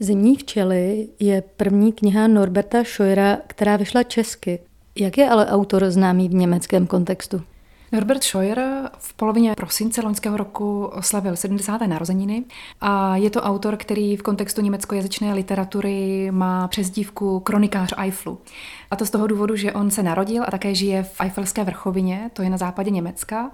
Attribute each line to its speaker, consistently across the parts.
Speaker 1: Zimní včely je první kniha Norberta Scheuera, která vyšla česky. Jak je ale autor známý v německém kontextu?
Speaker 2: Norbert Scheuer v polovině prosince loňského roku oslavil 70. narozeniny a je to autor, který v kontextu německojazyčné literatury má přezdívku kronikář Eifflu. A to z toho důvodu, že on se narodil a také žije v Eiffelské vrchovině, to je na západě Německa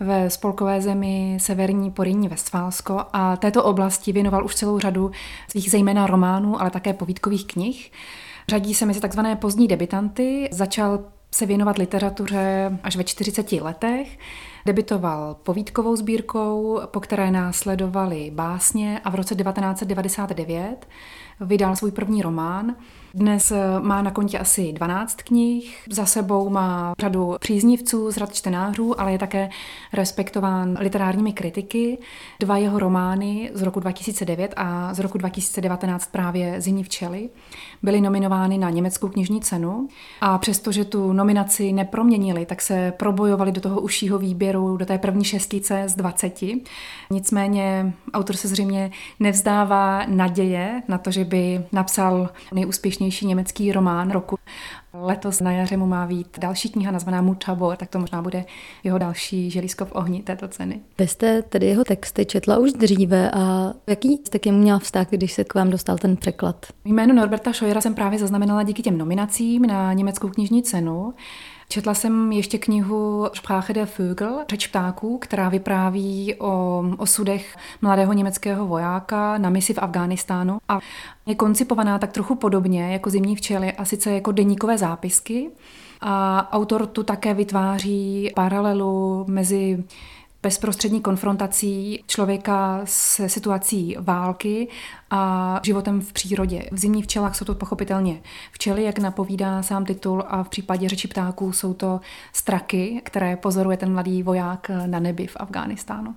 Speaker 2: ve spolkové zemi Severní Porýní Westfálsko a této oblasti věnoval už celou řadu svých zejména románů, ale také povídkových knih. Řadí se mezi takzvané pozdní debitanty, začal se věnovat literatuře až ve 40 letech. Debitoval povídkovou sbírkou, po které následovaly básně a v roce 1999 vydal svůj první román. Dnes má na kontě asi 12 knih, za sebou má řadu příznivců z řad čtenářů, ale je také respektován literárními kritiky. Dva jeho romány z roku 2009 a z roku 2019 právě Zimní včely byly nominovány na německou knižní cenu a přestože tu nominaci neproměnili, tak se probojovali do toho užšího výběru, do té první šestice z 20. Nicméně autor se zřejmě nevzdává naděje na to, že by napsal nejúspěšnější německý román roku. Letos na jaře mu má být další kniha nazvaná Mutabor, tak to možná bude jeho další želízko v ohni této ceny.
Speaker 1: Vy jste tedy jeho texty četla už dříve a jaký jste k němu měla vztah, když se k vám dostal ten překlad?
Speaker 2: Jméno Norberta Scheuera jsem právě zaznamenala díky těm nominacím na německou knižní cenu. Četla jsem ještě knihu Sprache der Vögel, Řeč ptáků, která vypráví o osudech mladého německého vojáka na misi v Afghánistánu a je koncipovaná tak trochu podobně jako Zimní včely a sice jako deníkové zápisky. A autor tu také vytváří paralelu mezi bezprostřední konfrontací člověka se situací války a životem v přírodě. V zimních včelách jsou to pochopitelně včely, jak napovídá sám titul, a v případě řeči ptáků jsou to straky, které pozoruje ten mladý voják na nebi v Afghánistánu.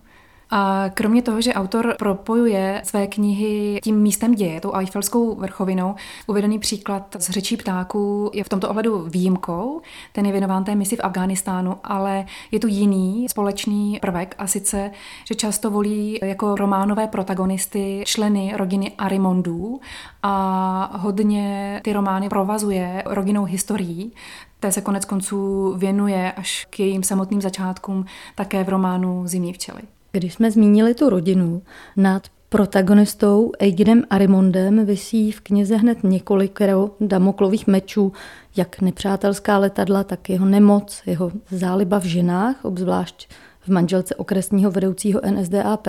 Speaker 2: A kromě toho, že autor propojuje své knihy tím místem děje, tou Eiffelskou vrchovinou, uvedený příklad z řečí ptáků je v tomto ohledu výjimkou. Ten je věnován té misi v Afghánistánu, ale je tu jiný společný prvek a sice, že často volí jako románové protagonisty členy rodiny Arimondů a hodně ty romány provazuje rodinnou historií, té se konec konců věnuje až k jejím samotným začátkům také v románu Zimní včely.
Speaker 1: Když jsme zmínili tu rodinu, nad protagonistou Eigidem Arimondem vysí v knize hned několik damoklových mečů, jak nepřátelská letadla, tak jeho nemoc, jeho záliba v ženách, obzvlášť v manželce okresního vedoucího NSDAP,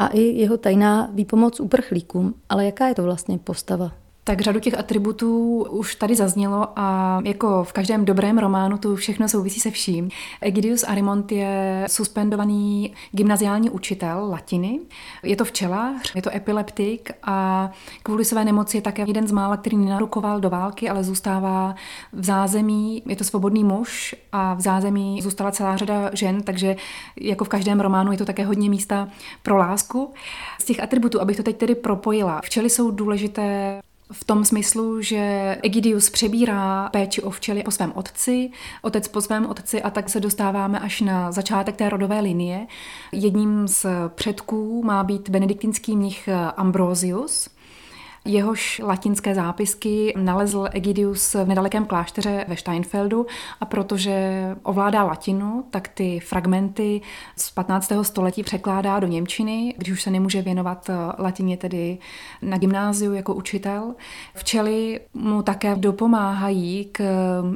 Speaker 1: a i jeho tajná výpomoc uprchlíkům. Ale jaká je to vlastně postava?
Speaker 2: Tak řadu těch atributů už tady zaznělo a jako v každém dobrém románu to všechno souvisí se vším. Egidius Arimont je suspendovaný gymnaziální učitel latiny. Je to včelař, je to epileptik a kvůli své nemoci je také jeden z mála, který nenarukoval do války, ale zůstává v zázemí. Je to svobodný muž a v zázemí zůstala celá řada žen, takže jako v každém románu je to také hodně místa pro lásku. Z těch atributů, abych to teď tedy propojila, včely jsou důležité v tom smyslu, že Egidius přebírá péči o včely po svém otci, otec po svém otci a tak se dostáváme až na začátek té rodové linie. Jedním z předků má být benediktinský mnich Ambrosius, Jehož latinské zápisky nalezl Egidius v nedalekém klášteře ve Steinfeldu a protože ovládá latinu, tak ty fragmenty z 15. století překládá do Němčiny, když už se nemůže věnovat latině tedy na gymnáziu jako učitel. Včely mu také dopomáhají k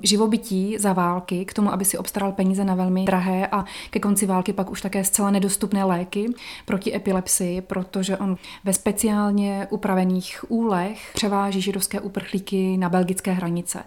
Speaker 2: živobytí za války, k tomu, aby si obstaral peníze na velmi drahé a ke konci války pak už také zcela nedostupné léky proti epilepsii, protože on ve speciálně upravených úlech převáží židovské uprchlíky na belgické hranice.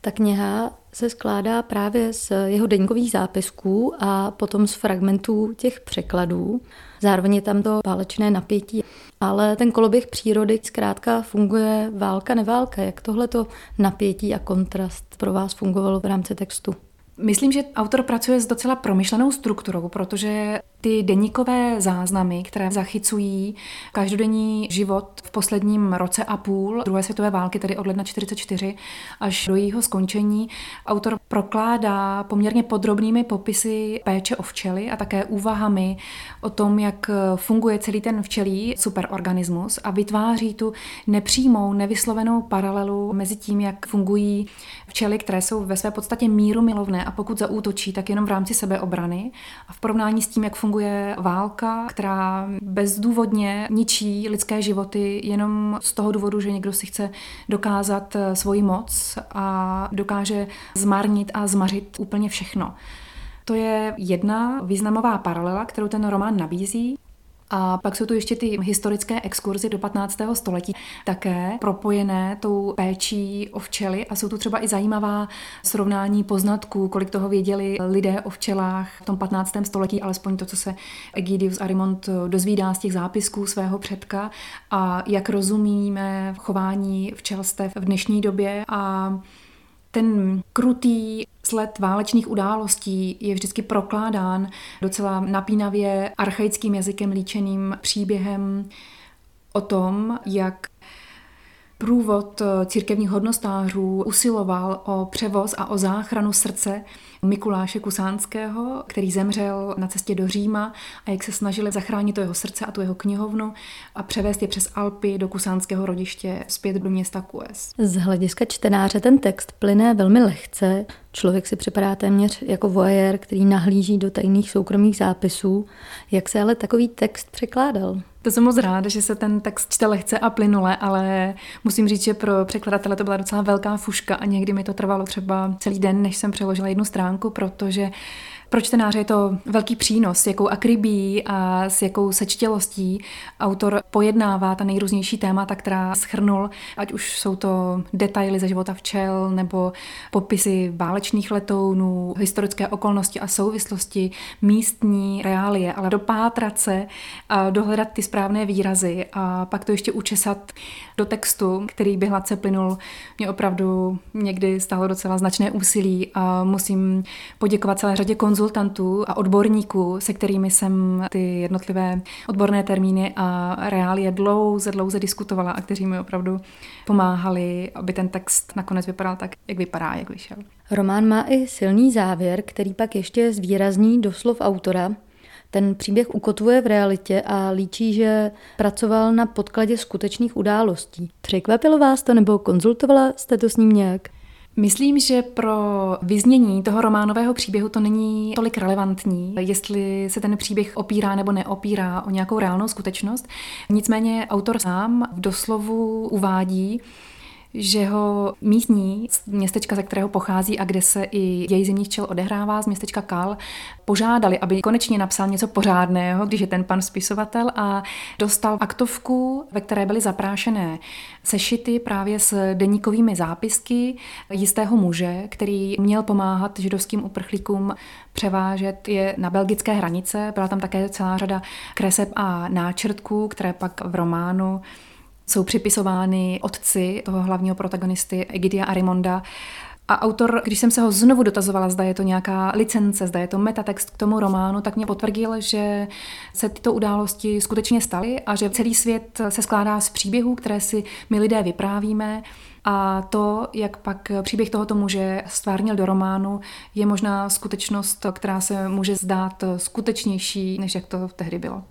Speaker 1: Ta kniha se skládá právě z jeho deníkových zápisků a potom z fragmentů těch překladů. Zároveň je tam to válečné napětí. Ale ten koloběh přírody zkrátka funguje válka, neválka. Jak tohleto napětí a kontrast pro vás fungovalo v rámci textu?
Speaker 2: Myslím, že autor pracuje s docela promyšlenou strukturou, protože Ty deníkové záznamy, které zachycují každodenní život v posledním roce a půl druhé světové války, tedy od ledna 44 až do jejího skončení, autor prokládá poměrně podrobnými popisy péče o včely a také úvahami o tom, jak funguje celý ten včelí superorganismus a vytváří tu nepřímou, nevyslovenou paralelu mezi tím, jak fungují včely, které jsou ve své podstatě míru milovné a pokud zaútočí, tak jenom v rámci sebeobrany a v porovnání s tím, jak funguje válka, která bezdůvodně ničí lidské životy jenom z toho důvodu, že někdo si chce dokázat eh, svoji moc a dokáže zmarnit a zmařit úplně všechno. To je jedna významová paralela, kterou ten román nabízí. A pak jsou tu ještě ty historické exkurzy do 15. století, také propojené tou péčí o včely a jsou tu třeba i zajímavá srovnání poznatků, kolik toho věděli lidé o včelách v tom 15. století, alespoň to, co se Egidius Arimont dozvídá z těch zápisků svého předka a jak rozumíme chování včelstev v dnešní době a ten krutý sled válečných událostí je vždycky prokládán docela napínavě archaickým jazykem líčeným příběhem o tom, jak průvod církevních hodnostářů usiloval o převoz a o záchranu srdce Mikuláše Kusánského, který zemřel na cestě do Říma a jak se snažili zachránit to jeho srdce a tu jeho knihovnu a převést je přes Alpy do kusánského rodiště zpět do města Kues.
Speaker 1: Z hlediska čtenáře ten text plyne velmi lehce. Člověk si připadá téměř jako voyeur, který nahlíží do tajných soukromých zápisů. Jak se ale takový text překládal?
Speaker 2: To jsem moc ráda, že se ten text čte lehce a plynule, ale musím říct, že pro překladatele to byla docela velká fuška a někdy mi to trvalo třeba celý den, než jsem přeložila jednu stránku, protože pro čtenáře je to velký přínos, s jakou akribí a s jakou sečtělostí autor pojednává ta nejrůznější témata, která schrnul, ať už jsou to detaily ze života včel nebo popisy válečných letounů, historické okolnosti a souvislosti, místní reálie, ale dopátrat se a dohledat ty správné výrazy a pak to ještě učesat do textu, který by hladce plynul, mě opravdu někdy stálo docela značné úsilí a musím poděkovat celé řadě konzultantů, konzultantů a odborníků, se kterými jsem ty jednotlivé odborné termíny a reálie dlouze, dlouze diskutovala a kteří mi opravdu pomáhali, aby ten text nakonec vypadal tak, jak vypadá, jak vyšel.
Speaker 1: Román má i silný závěr, který pak ještě zvýrazní doslov autora. Ten příběh ukotvuje v realitě a líčí, že pracoval na podkladě skutečných událostí. Překvapilo vás to nebo konzultovala jste to s ním nějak?
Speaker 2: Myslím, že pro vyznění toho románového příběhu to není tolik relevantní, jestli se ten příběh opírá nebo neopírá o nějakou reálnou skutečnost. Nicméně autor sám v doslovu uvádí, že ho místní z městečka, ze kterého pochází a kde se i její zimní včel odehrává, z městečka Kal, požádali, aby konečně napsal něco pořádného, když je ten pan spisovatel a dostal aktovku, ve které byly zaprášené sešity právě s deníkovými zápisky jistého muže, který měl pomáhat židovským uprchlíkům převážet je na belgické hranice. Byla tam také celá řada kreseb a náčrtků, které pak v románu jsou připisovány otci toho hlavního protagonisty Egidia Arimonda. A autor, když jsem se ho znovu dotazovala, zda je to nějaká licence, zda je to metatext k tomu románu, tak mě potvrdil, že se tyto události skutečně staly a že celý svět se skládá z příběhů, které si my lidé vyprávíme. A to, jak pak příběh tohoto muže stvárnil do románu, je možná skutečnost, která se může zdát skutečnější, než jak to tehdy bylo.